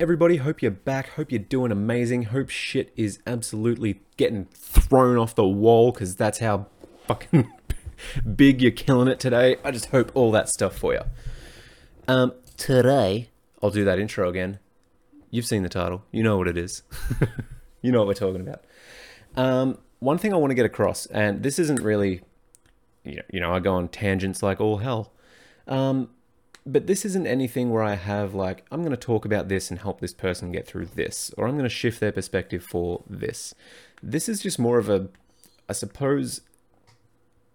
everybody? Hope you're back. Hope you're doing amazing. Hope shit is absolutely getting thrown off the wall because that's how fucking big you're killing it today. I just hope all that stuff for you. Um, today, I'll do that intro again. You've seen the title. You know what it is. you know what we're talking about. Um, one thing I want to get across, and this isn't really, you know, you know I go on tangents like all hell. Um, but this isn't anything where I have like, I'm going to talk about this and help this person get through this, or I'm going to shift their perspective for this. This is just more of a, I suppose,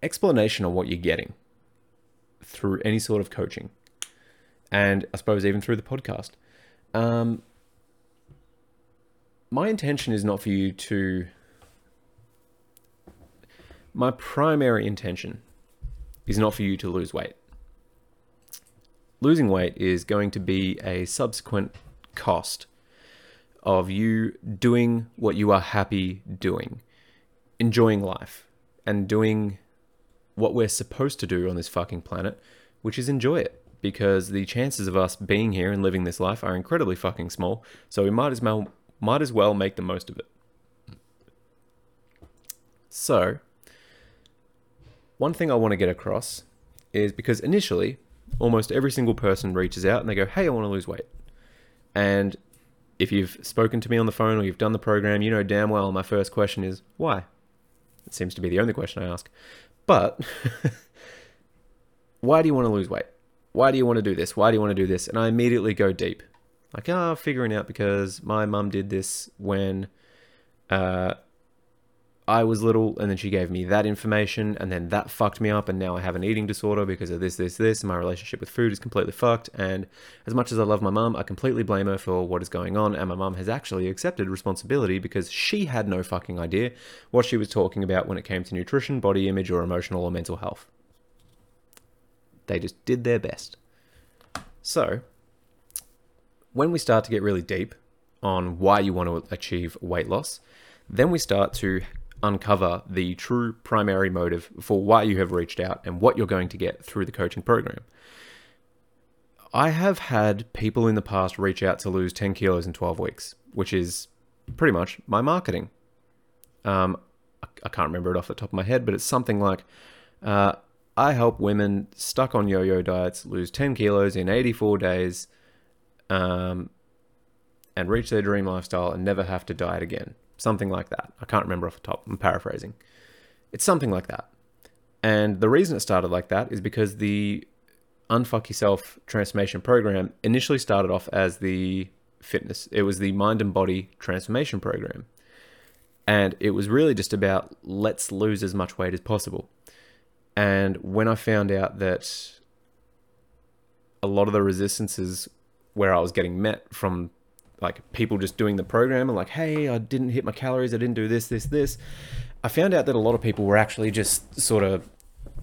explanation of what you're getting through any sort of coaching. And I suppose even through the podcast. Um, my intention is not for you to. My primary intention is not for you to lose weight losing weight is going to be a subsequent cost of you doing what you are happy doing, enjoying life, and doing what we're supposed to do on this fucking planet, which is enjoy it. Because the chances of us being here and living this life are incredibly fucking small, so we might as well might as well make the most of it. So, one thing I want to get across is because initially almost every single person reaches out and they go, Hey, I want to lose weight. And if you've spoken to me on the phone or you've done the program, you know damn well my first question is, Why? It seems to be the only question I ask. But why do you want to lose weight? Why do you want to do this? Why do you want to do this? And I immediately go deep. Like, ah, oh, figuring out because my mum did this when uh, I was little, and then she gave me that information, and then that fucked me up, and now I have an eating disorder because of this, this, this, and my relationship with food is completely fucked. And as much as I love my mum, I completely blame her for what is going on, and my mum has actually accepted responsibility because she had no fucking idea what she was talking about when it came to nutrition, body image, or emotional or mental health. They just did their best. So, when we start to get really deep on why you want to achieve weight loss, then we start to uncover the true primary motive for why you have reached out and what you're going to get through the coaching program. I have had people in the past reach out to lose 10 kilos in 12 weeks, which is pretty much my marketing. Um, I can't remember it off the top of my head, but it's something like uh, I help women stuck on yo yo diets lose 10 kilos in 84 days um, and reach their dream lifestyle and never have to diet again. Something like that. I can't remember off the top. I'm paraphrasing. It's something like that. And the reason it started like that is because the Unfuck Yourself transformation program initially started off as the fitness, it was the mind and body transformation program. And it was really just about let's lose as much weight as possible. And when I found out that a lot of the resistances where I was getting met from like people just doing the program and like, hey, I didn't hit my calories, I didn't do this, this, this. I found out that a lot of people were actually just sort of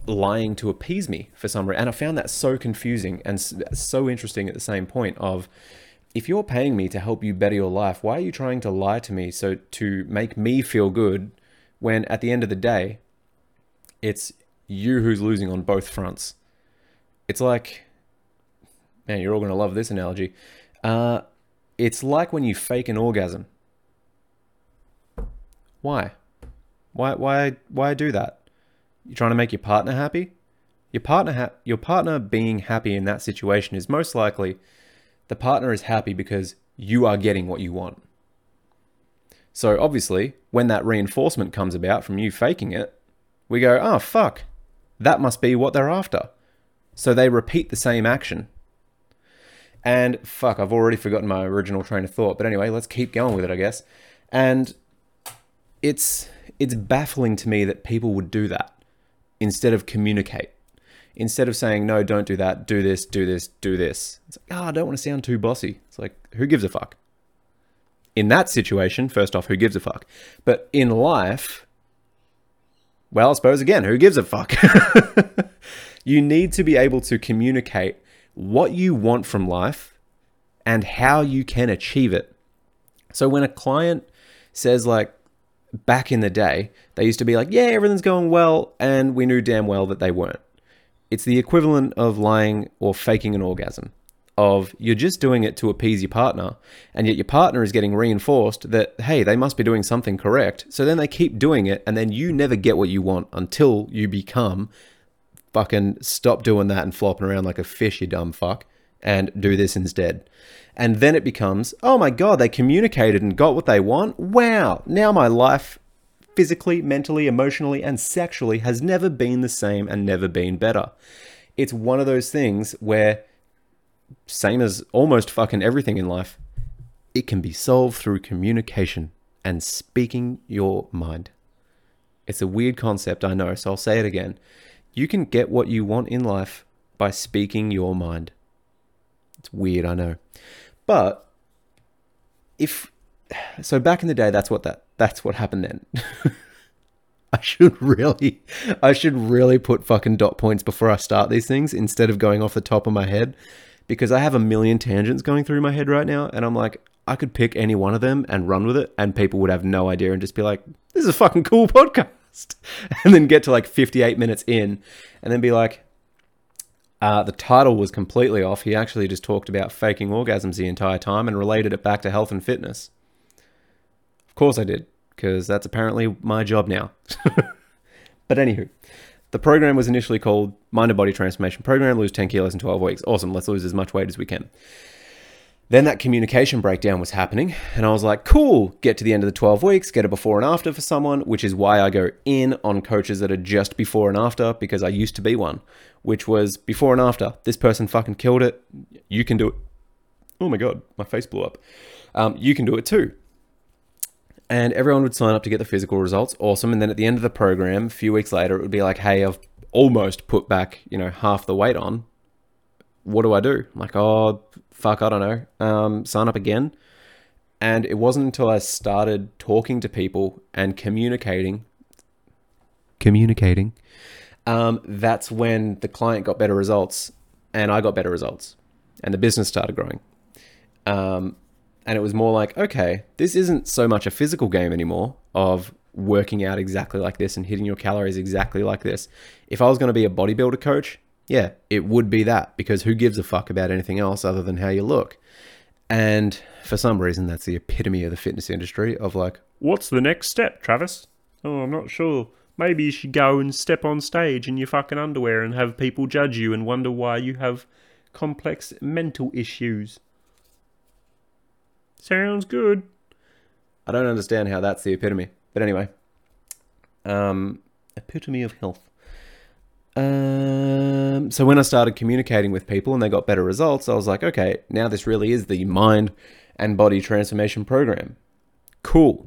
lying to appease me for some reason. And I found that so confusing and so interesting at the same point of if you're paying me to help you better your life, why are you trying to lie to me so to make me feel good when at the end of the day, it's you who's losing on both fronts. It's like, man, you're all going to love this analogy. Uh, it's like when you fake an orgasm. Why? Why why why do that? You're trying to make your partner happy? Your partner ha- your partner being happy in that situation is most likely the partner is happy because you are getting what you want. So obviously, when that reinforcement comes about from you faking it, we go, "Oh fuck. That must be what they're after." So they repeat the same action and fuck, I've already forgotten my original train of thought. But anyway, let's keep going with it, I guess. And it's it's baffling to me that people would do that instead of communicate. Instead of saying, no, don't do that, do this, do this, do this. It's like, oh, I don't want to sound too bossy. It's like, who gives a fuck? In that situation, first off, who gives a fuck? But in life, well, I suppose again, who gives a fuck? you need to be able to communicate what you want from life and how you can achieve it. So when a client says, like, back in the day, they used to be like, yeah, everything's going well, and we knew damn well that they weren't. It's the equivalent of lying or faking an orgasm. of you're just doing it to appease your partner, and yet your partner is getting reinforced that, hey, they must be doing something correct. So then they keep doing it, and then you never get what you want until you become fucking stop doing that and flopping around like a fish, you dumb fuck, and do this instead. And then it becomes, oh my God, they communicated and got what they want. Wow, now my life physically, mentally, emotionally, and sexually has never been the same and never been better. It's one of those things where same as almost fucking everything in life, it can be solved through communication and speaking your mind. It's a weird concept, I know, so I'll say it again. You can get what you want in life by speaking your mind. It's weird, I know. But if so back in the day that's what that that's what happened then. I should really I should really put fucking dot points before I start these things instead of going off the top of my head because I have a million tangents going through my head right now, and I'm like, I could pick any one of them and run with it, and people would have no idea and just be like, this is a fucking cool podcast. And then get to like 58 minutes in, and then be like, uh, the title was completely off. He actually just talked about faking orgasms the entire time and related it back to health and fitness. Of course I did, because that's apparently my job now. but anywho, the program was initially called Mind and Body Transformation Program, lose 10 kilos in 12 weeks. Awesome, let's lose as much weight as we can. Then that communication breakdown was happening, and I was like, cool, get to the end of the 12 weeks, get a before and after for someone, which is why I go in on coaches that are just before and after, because I used to be one, which was before and after. This person fucking killed it. You can do it. Oh my God, my face blew up. Um, you can do it too and everyone would sign up to get the physical results. Awesome. And then at the end of the program, a few weeks later, it would be like, hey, I've almost put back, you know, half the weight on. What do I do? I'm like, oh, fuck, I don't know. Um, sign up again. And it wasn't until I started talking to people and communicating, communicating, um, that's when the client got better results and I got better results and the business started growing. Um, and it was more like, okay, this isn't so much a physical game anymore of working out exactly like this and hitting your calories exactly like this. If I was going to be a bodybuilder coach, yeah, it would be that because who gives a fuck about anything else other than how you look? And for some reason, that's the epitome of the fitness industry of like, what's the next step, Travis? Oh, I'm not sure. Maybe you should go and step on stage in your fucking underwear and have people judge you and wonder why you have complex mental issues. Sounds good. I don't understand how that's the epitome. But anyway, um, epitome of health. Um, so when I started communicating with people and they got better results, I was like, okay, now this really is the mind and body transformation program. Cool.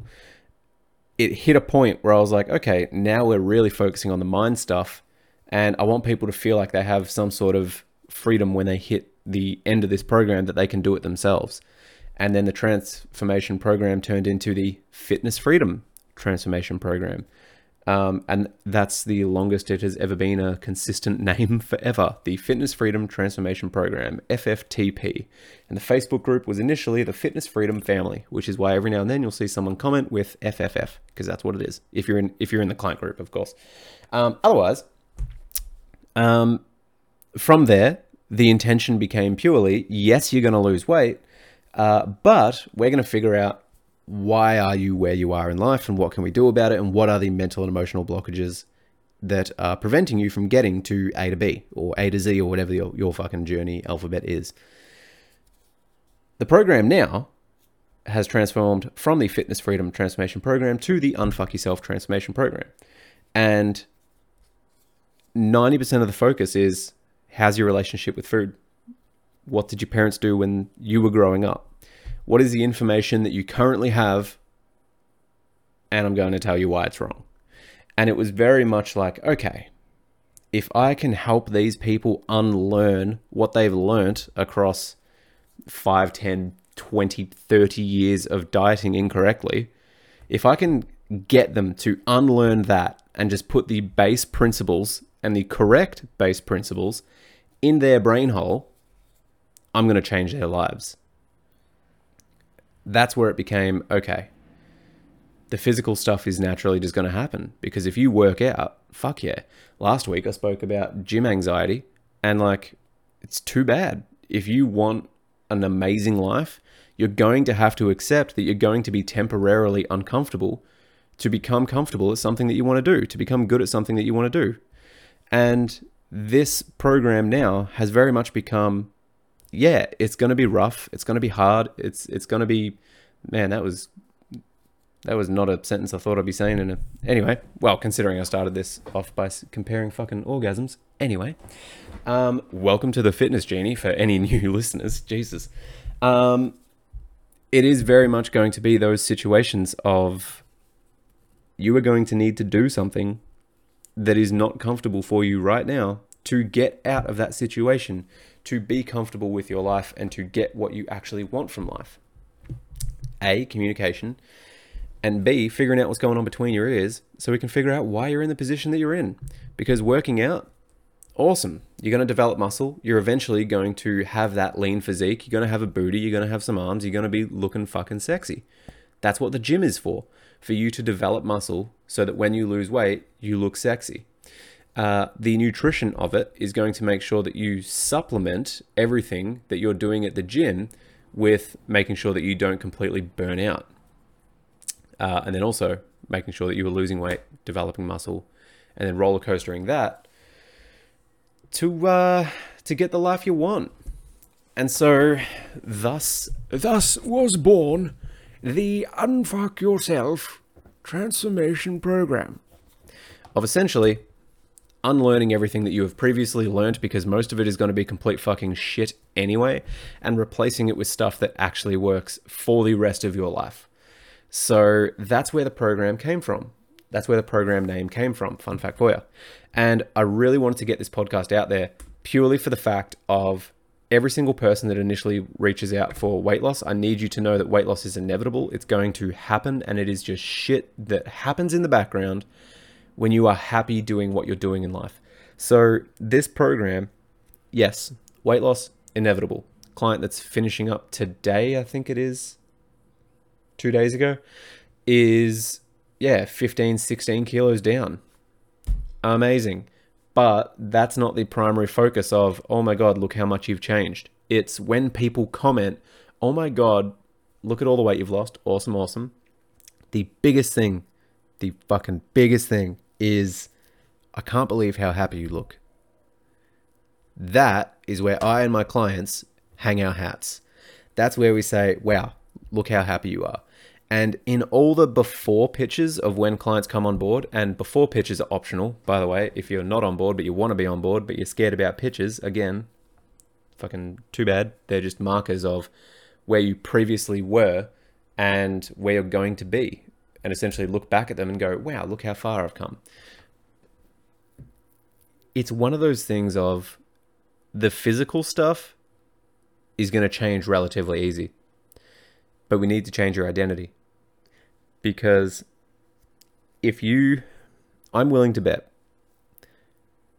It hit a point where I was like, okay, now we're really focusing on the mind stuff. And I want people to feel like they have some sort of freedom when they hit the end of this program that they can do it themselves. And then the transformation program turned into the Fitness Freedom Transformation Program. Um, and that's the longest it has ever been a consistent name forever the Fitness Freedom Transformation Program, FFTP. And the Facebook group was initially the Fitness Freedom Family, which is why every now and then you'll see someone comment with FFF, because that's what it is. If you're in, if you're in the client group, of course. Um, otherwise, um, from there, the intention became purely yes, you're going to lose weight, uh, but we're going to figure out why are you where you are in life and what can we do about it and what are the mental and emotional blockages that are preventing you from getting to A to B or A to Z or whatever your, your fucking journey alphabet is. The program now has transformed from the Fitness Freedom Transformation Program to the Unfuck Yourself Transformation Program. And 90% of the focus is how's your relationship with food? What did your parents do when you were growing up? What is the information that you currently have? And I'm going to tell you why it's wrong. And it was very much like, okay, if I can help these people unlearn what they've learnt across 5, 10, 20, 30 years of dieting incorrectly, if I can get them to unlearn that and just put the base principles and the correct base principles in their brain hole, I'm going to change their lives. That's where it became okay. The physical stuff is naturally just going to happen because if you work out, fuck yeah. Last week I spoke about gym anxiety and like it's too bad. if you want an amazing life, you're going to have to accept that you're going to be temporarily uncomfortable to become comfortable at something that you want to do, to become good at something that you want to do. And this program now has very much become yeah, it's going to be rough, it's going to be hard, it's it's going to be man, that was that was not a sentence I thought I'd be saying in a anyway, well, considering I started this off by comparing fucking orgasms. Anyway, um, welcome to the Fitness Genie for any new listeners. Jesus. Um, it is very much going to be those situations of you are going to need to do something that is not comfortable for you right now to get out of that situation, to be comfortable with your life, and to get what you actually want from life. A, communication, and B, figuring out what's going on between your ears so we can figure out why you're in the position that you're in. Because working out, awesome. You're going to develop muscle. You're eventually going to have that lean physique. You're going to have a booty. You're going to have some arms. You're going to be looking fucking sexy. That's what the gym is for, for you to develop muscle so that when you lose weight, you look sexy. Uh, the nutrition of it is going to make sure that you supplement everything that you're doing at the gym with making sure that you don't completely burn out. Uh, and then also making sure that you are losing weight, developing muscle, and then roller coastering that to uh, to get the life you want. And so, thus, Thus was born the Unfuck Yourself Transformation Program. of essentially unlearning everything that you have previously learnt because most of it is going to be complete fucking shit anyway, and replacing it with stuff that actually works for the rest of your life. So that's where the program came from. That's where the program name came from. Fun fact for you. And I really wanted to get this podcast out there purely for the fact of every single person that initially reaches out for weight loss. I need you to know that weight loss is inevitable. It's going to happen, and it is just shit that happens in the background when you are happy doing what you're doing in life. So, this program, yes, weight loss, inevitable. Client that's finishing up today, I think it is, two days ago, is, yeah, 15, 16 kilos down. Amazing. But that's not the primary focus of, oh my God, look how much you've changed. It's when people comment, oh my God, look at all the weight you've lost. Awesome, awesome. The biggest thing, the fucking biggest thing is, I can't believe how happy you look. That is where I and my clients hang our hats. That's where we say, wow, look how happy you are. And in all the before pitches of when clients come on board, and before pitches are optional, by the way, if you're not on board but you want to be on board but you're scared about pitches, again, fucking too bad. They're just markers of where you previously were and where you're going to be. And essentially look back at them and go, wow, look how far I've come. It's one of those things of the physical stuff is going to change relatively easy. But we need to change your identity. Because if you, I'm willing to bet,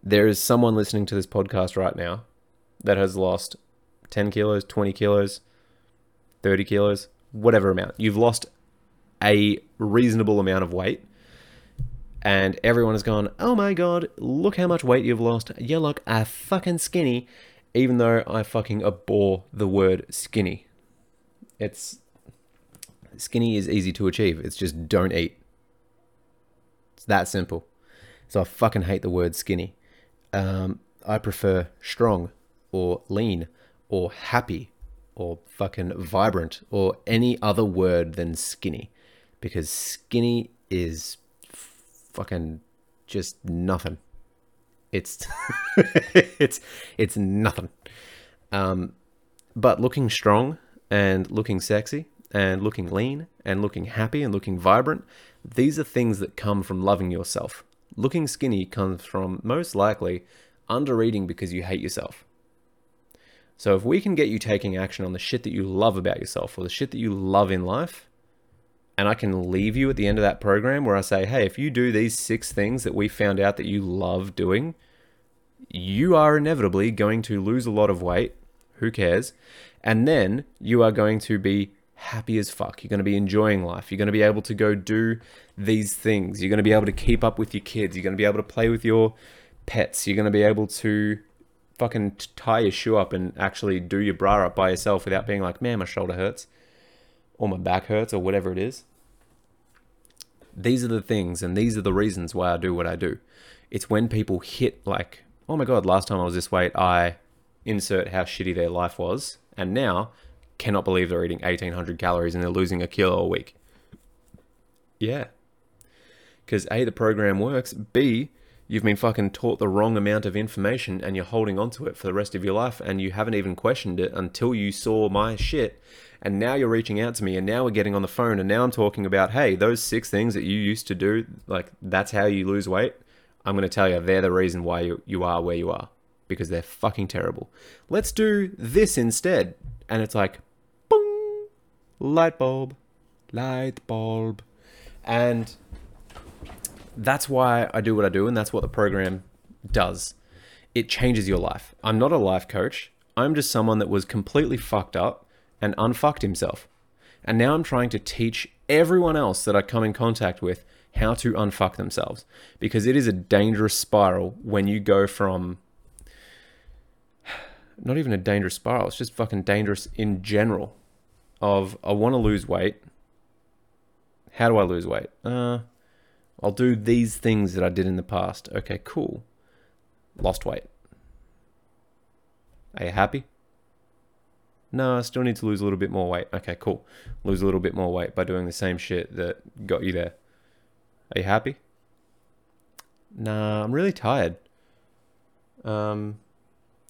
there is someone listening to this podcast right now that has lost 10 kilos, 20 kilos, 30 kilos, whatever amount. You've lost a reasonable amount of weight. And everyone has gone, oh my god, look how much weight you've lost. You look a fucking skinny. Even though I fucking abhor the word skinny. It's skinny is easy to achieve. It's just don't eat. It's that simple. So I fucking hate the word skinny. Um, I prefer strong or lean or happy or fucking vibrant or any other word than skinny because skinny is fucking just nothing. It's it's it's nothing. Um, but looking strong and looking sexy and looking lean and looking happy and looking vibrant, these are things that come from loving yourself. Looking skinny comes from most likely under eating because you hate yourself. So if we can get you taking action on the shit that you love about yourself or the shit that you love in life, and I can leave you at the end of that program where I say, hey, if you do these six things that we found out that you love doing, you are inevitably going to lose a lot of weight. Who cares? And then you are going to be happy as fuck. You're going to be enjoying life. You're going to be able to go do these things. You're going to be able to keep up with your kids. You're going to be able to play with your pets. You're going to be able to fucking tie your shoe up and actually do your bra up by yourself without being like, man, my shoulder hurts or my back hurts or whatever it is. These are the things and these are the reasons why I do what I do. It's when people hit like, oh my god, last time I was this weight, I insert how shitty their life was, and now cannot believe they're eating 1800 calories and they're losing a kilo a week. Yeah. Because A, the program works. B, you've been fucking taught the wrong amount of information and you're holding on to it for the rest of your life and you haven't even questioned it until you saw my shit. And now you're reaching out to me and now we're getting on the phone and now I'm talking about, hey, those six things that you used to do, like that's how you lose weight. I'm going to tell you, they're the reason why you, you are where you are because they're fucking terrible. Let's do this instead. And it's like, boom, light bulb, light bulb. And that's why I do what I do, and that's what the program does. It changes your life. I'm not a life coach. I'm just someone that was completely fucked up and unfucked himself. And now I'm trying to teach everyone else that I come in contact with how to unfuck themselves because it is a dangerous spiral when you go from not even a dangerous spiral, it's just fucking dangerous in general of I want to lose weight. How do I lose weight? Uh I'll do these things that I did in the past. Okay, cool. Lost weight. Are you happy? No, I still need to lose a little bit more weight. Okay, cool. Lose a little bit more weight by doing the same shit that got you there. Are you happy? Nah, I'm really tired. Um,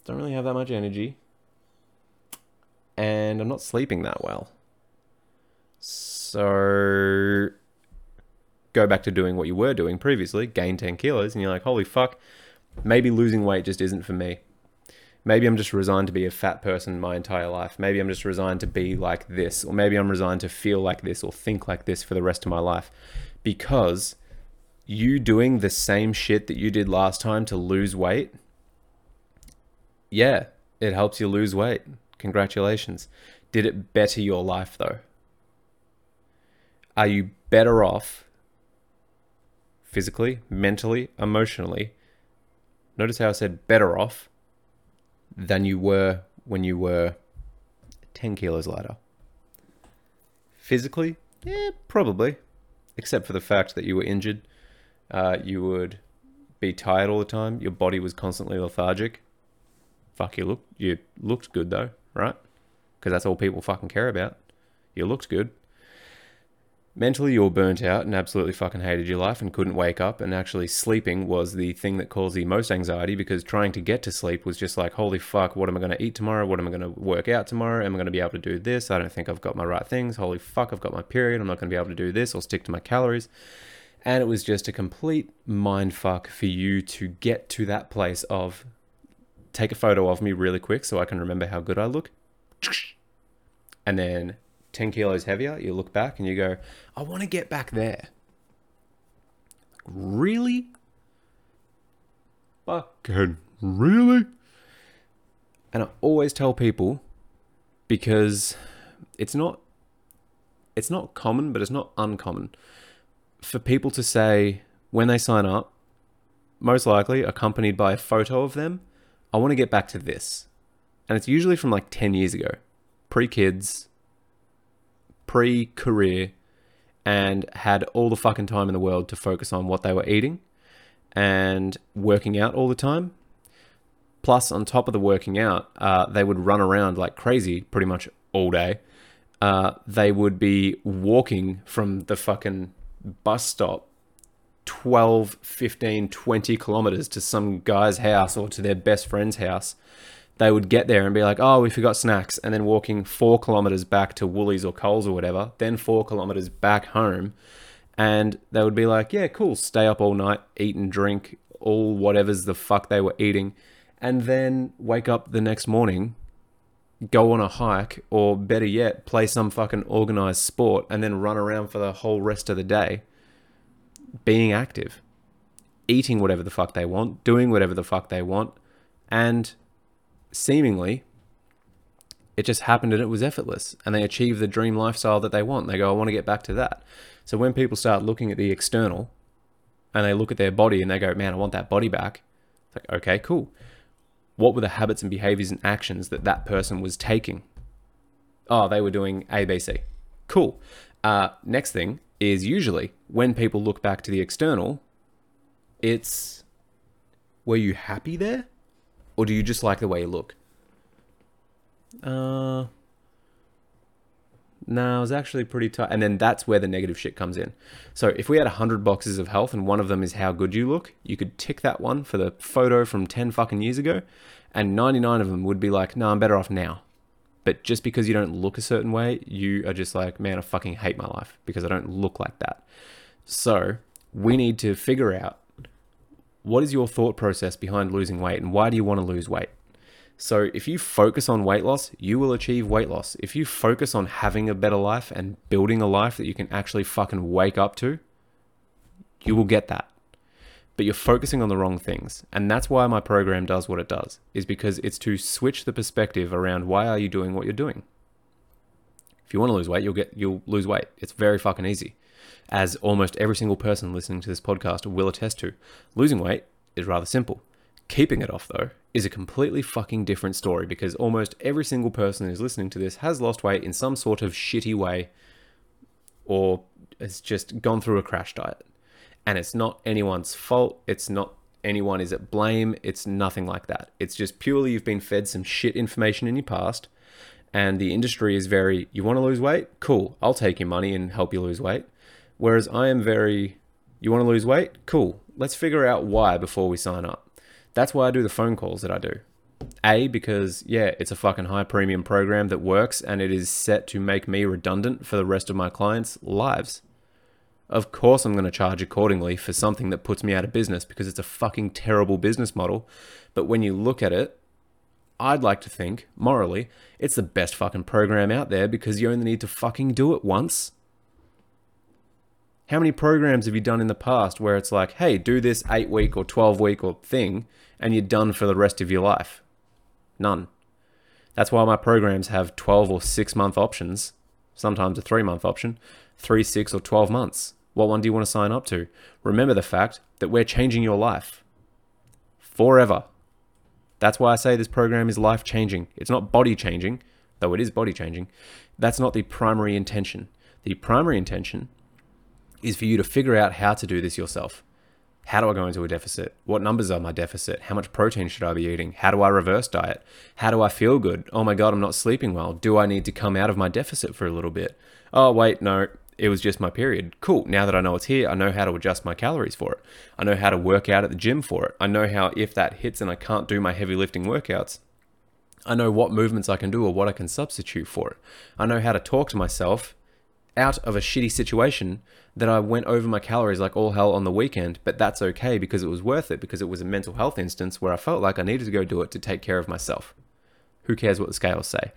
don't really have that much energy. And I'm not sleeping that well. So go back to doing what you were doing previously, gain 10 kilos, and you're like, holy fuck, maybe losing weight just isn't for me. Maybe I'm just resigned to be a fat person my entire life. Maybe I'm just resigned to be like this, or maybe I'm resigned to feel like this or think like this for the rest of my life. Because you doing the same shit that you did last time to lose weight, yeah, it helps you lose weight. Congratulations. Did it better your life though? Are you better off physically, mentally, emotionally? Notice how I said better off than you were when you were 10 kilos lighter. Physically, yeah, probably. Except for the fact that you were injured. Uh, you would be tired all the time. Your body was constantly lethargic. Fuck, you look you looked good though, right? Because that's all people fucking care about. You looked good. Mentally, you were burnt out and absolutely fucking hated your life and couldn't wake up. And actually, sleeping was the thing that caused the most anxiety because trying to get to sleep was just like, holy fuck, what am I going to eat tomorrow? What am I going to work out tomorrow? Am I going to be able to do this? I don't think I've got my right things. Holy fuck, I've got my period. I'm not going to be able to do this or stick to my calories. And it was just a complete mind fuck for you to get to that place of take a photo of me really quick so I can remember how good I look. And then 10 kilos heavier, you look back and you go, I want to get back there. Really? Fucking really? And I always tell people because it's not it's not common, but it's not uncommon for people to say when they sign up, most likely accompanied by a photo of them, I want to get back to this. And it's usually from like 10 years ago, pre kids, pre career, and had all the fucking time in the world to focus on what they were eating and working out all the time. Plus, on top of the working out, uh, they would run around like crazy pretty much all day. Uh, they would be walking from the fucking bus stop 12, 15, 20 kilometers to some guy's house or to their best friend's house, they would get there and be like, oh, we forgot snacks. And then walking four kilometers back to Woolies or Coles or whatever, then four kilometers back home. And they would be like, yeah, cool, stay up all night, eat and drink all whatever's the fuck they were eating. And then wake up the next morning, go on a hike, or better yet, play some fucking organized sport and then run around for the whole rest of the day being active, eating whatever the fuck they want, doing whatever the fuck they want, and seemingly it just happened and it was effortless and they achieve the dream lifestyle that they want. They go, I want to get back to that. So when people start looking at the external and they look at their body and they go, man, I want that body back. It's like, okay, cool. What were the habits and behaviors and actions that that person was taking? Oh, they were doing A, B, C. Cool. Uh, next thing is usually when people look back to the external, it's were you happy there? Or do you just like the way you look? Uh, no, it was actually pretty tight. And then that's where the negative shit comes in. So if we had 100 boxes of health and one of them is how good you look, you could tick that one for the photo from 10 fucking years ago, and 99 of them would be like, no, I'm better off now. But just because you don't look a certain way, you are just like, man, I fucking hate my life because I don't look like that. So we need to figure out what is your thought process behind losing weight and why do you want to lose weight? So, if you focus on weight loss, you will achieve weight loss. If you focus on having a better life and building a life that you can actually fucking wake up to, you will get that. But you're focusing on the wrong things. And that's why my program does what it does, is because it's to switch the perspective around why are you doing what you're doing. If you want to lose weight, you'll get you'll lose weight. It's very fucking easy. As almost every single person listening to this podcast will attest to. Losing weight is rather simple. Keeping it off though is a completely fucking different story because almost every single person who's listening to this has lost weight in some sort of shitty way or has just gone through a crash diet. And it's not anyone's fault. It's not anyone is at blame. It's nothing like that. It's just purely you've been fed some shit information in your past. And the industry is very, you want to lose weight? Cool. I'll take your money and help you lose weight. Whereas I am very, you want to lose weight? Cool. Let's figure out why before we sign up. That's why I do the phone calls that I do. A, because, yeah, it's a fucking high premium program that works and it is set to make me redundant for the rest of my clients' lives. Of course, I'm going to charge accordingly for something that puts me out of business because it's a fucking terrible business model. But when you look at it, I'd like to think, morally, it's the best fucking program out there because you only need to fucking do it once. How many programs have you done in the past where it's like, hey, do this eight week or 12 week or thing, and you're done for the rest of your life? None. That's why my programs have 12 or 6 month options, sometimes a 3 month option, 3, 6, or 12 months. What one do you want to sign up to? Remember the fact that we're changing your life forever. That's why I say this program is life changing. It's not body changing, though it is body changing. That's not the primary intention. The primary intention is for you to figure out how to do this yourself. How do I go into a deficit? What numbers are my deficit? How much protein should I be eating? How do I reverse diet? How do I feel good? Oh my God, I'm not sleeping well. Do I need to come out of my deficit for a little bit? Oh, wait, no, it was just my period. Cool. Now that I know it's here, I know how to adjust my calories for it. I know how to work out at the gym for it. I know how, if that hits and I can't do my heavy lifting workouts, I know what movements I can do or what I can substitute for it. I know how to talk to myself out of a shitty situation that I went over my calories like all hell on the weekend, but that's okay because it was worth it because it was a mental health instance where I felt like I needed to go do it to take care of myself. Who cares what the scales say?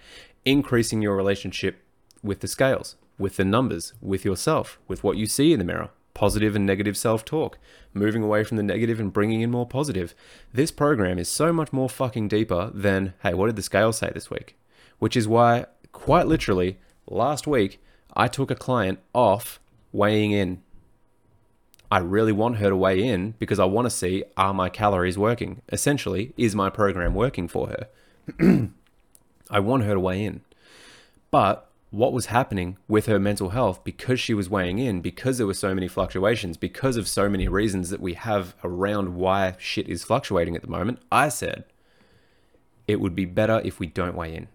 Increasing your relationship with the scales, with the numbers, with yourself, with what you see in the mirror, positive and negative self talk, moving away from the negative and bringing in more positive. This program is so much more fucking deeper than, hey, what did the scale say this week? Which is why, quite literally, last week, I took a client off weighing in. I really want her to weigh in because I want to see are my calories working? Essentially, is my program working for her? I want her to weigh in. But what was happening with her mental health because she was weighing in, because there were so many fluctuations, because of so many reasons that we have around why shit is fluctuating at the moment, I said it would be better if we don't weigh in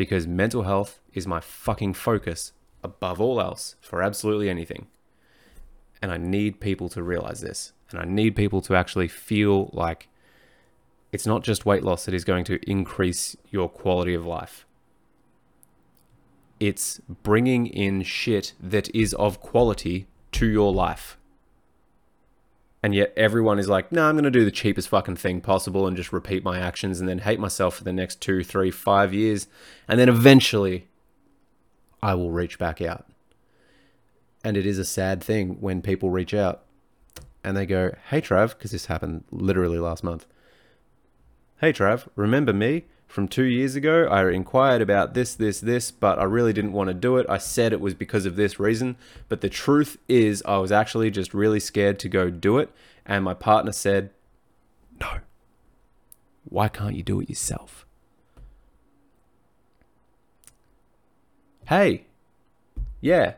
because mental health is my fucking focus above all else for absolutely anything. And I need people to realize this. And I need people to actually feel like it's not just weight loss that is going to increase your quality of life. It's bringing in shit that is of quality to your life and yet everyone is like, no, nah, I'm going to do the cheapest fucking thing possible and just repeat my actions and then hate myself for the next two, three, five years. And then eventually I will reach back out. And it is a sad thing when people reach out and they go, hey, Trav, because this happened literally last month. Hey, Trav, remember me? From two years ago. I inquired about this, this, this, but I really didn't want to do it. I said it was because of this reason, but the truth is, I was actually just really scared to go do it. And my partner said, No, Why can't you do it yourself? Hey, yeah.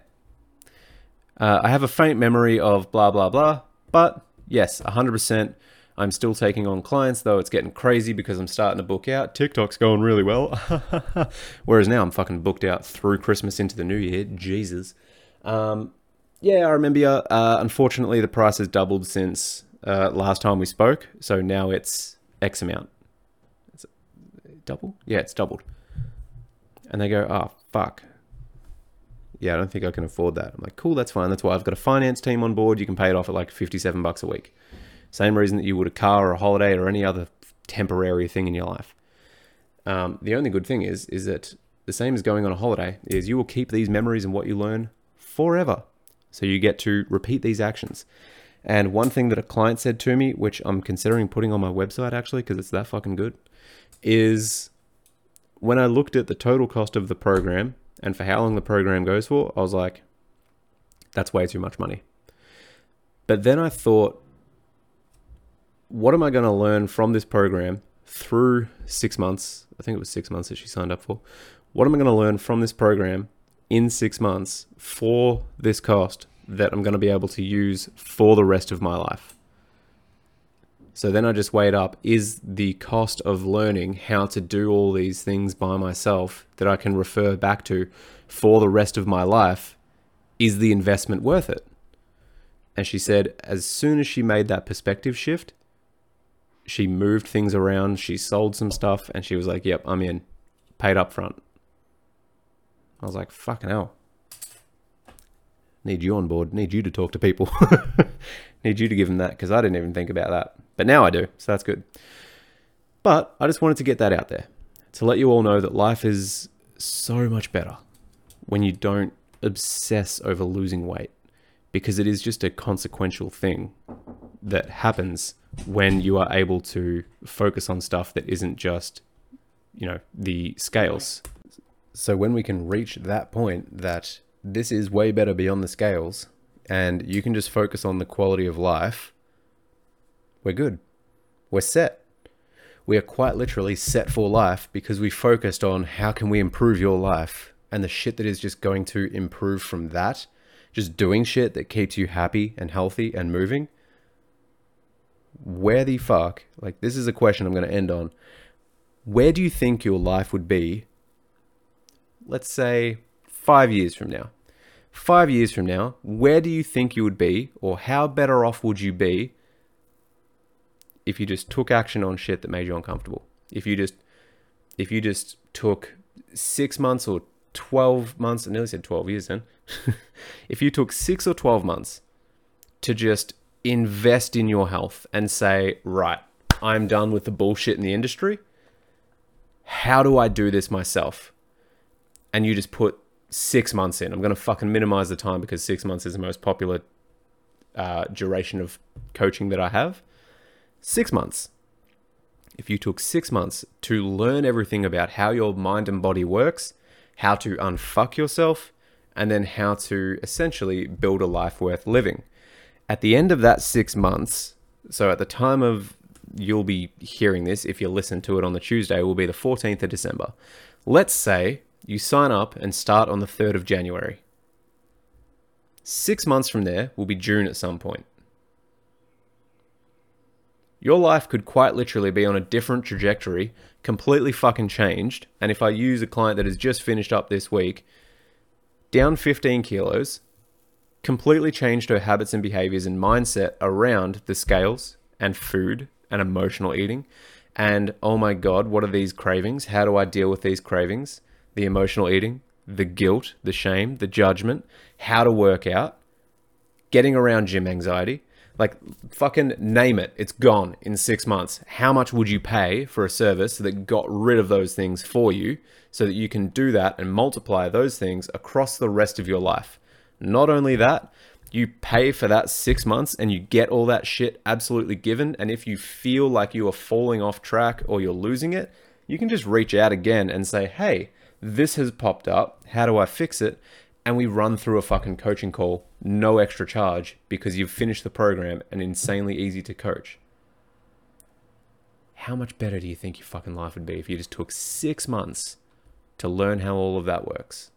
Uh, I have a faint memory of blah, blah, blah, but yes, 100%. I'm still taking on clients, though it's getting crazy because I'm starting to book out. TikTok's going really well. Whereas now I'm fucking booked out through Christmas into the new year. Jesus. Um, yeah, I remember. Uh, unfortunately, the price has doubled since uh, last time we spoke. So now it's X amount. Is it double? Yeah, it's doubled. And they go, oh, fuck. Yeah, I don't think I can afford that. I'm like, cool, that's fine. That's why I've got a finance team on board. You can pay it off at like 57 bucks a week. Same reason that you would a car or a holiday or any other temporary thing in your life. Um, the only good thing is, is that the same as going on a holiday is you will keep these memories and what you learn forever. So you get to repeat these actions. And one thing that a client said to me, which I'm considering putting on my website actually, because it's that fucking good, is when I looked at the total cost of the program and for how long the program goes for, I was like, that's way too much money. But then I thought, what am I going to learn from this program through six months? I think it was six months that she signed up for. What am I going to learn from this program in six months for this cost that I'm going to be able to use for the rest of my life? So then I just weighed up is the cost of learning how to do all these things by myself that I can refer back to for the rest of my life, is the investment worth it? And she said, as soon as she made that perspective shift, she moved things around, she sold some stuff, and she was like, yep, I'm in. Paid up front. I was like, fucking hell. Need you on board. Need you to talk to people. Need you to give them that because I didn't even think about that. But now I do, so that's good. But I just wanted to get that out there to let you all know that life is so much better when you don't obsess over losing weight because it is just a consequential thing that happens when you are able to focus on stuff that isn't just, you know, the scales. So when we can reach that point that this is way better beyond the scales and you can just focus on the quality of life, we're good. We're set. We are quite literally set for life because we focused on how can we improve your life and the shit that is just going to improve from that, just doing shit that keeps you happy and healthy and moving. Where the fuck, like this is a question I'm going to end on. Where do you think your life would be, let's say five years from now? Five years from now, where do you think you would be, or how better off would you be if you just took action on shit that made you uncomfortable? If you just, if you just took six months or 12 months, I nearly said 12 years then. if you took six or 12 months to just invest in your health and say, right, I'm done with the bullshit in the industry. How do I do this myself? And you just put six months in. I'm going to fucking minimize the time because six months is the most popular uh, duration of coaching that I have. Six months. If you took six months to learn everything about how your mind and body works, how to unfuck yourself, and then how to essentially build a life worth living. At the end of that six months, so at the time of you'll be hearing this, if you listen to it on the Tuesday, will be the 14th of December. Let's say you sign up and start on the 3rd of January. Six months from there will be June at some point. Your life could quite literally be on a different trajectory, completely fucking changed. And if I use a client that has just finished up this week, down 15 kilos, completely changed her habits and behaviors and mindset around the scales and food and emotional eating. And oh my God, what are these cravings? How do I deal with these cravings? the emotional eating, the guilt, the shame, the judgment, how to work out, getting around gym anxiety. Like, fucking name it. It's gone in six months. How much would you pay for a service that got rid of those things for you so that you can do that and multiply those things across the rest of your life? Not only that, you pay for that six months and you get all that shit absolutely given. And if you feel like you are falling off track or you're losing it, you can just reach out again and say, hey, this has popped up. How do I fix it? And we run through a fucking coaching call, no extra charge because you've finished the program and insanely easy to coach. how much better do you think your fucking life would be if you just took six months to learn how all of that works?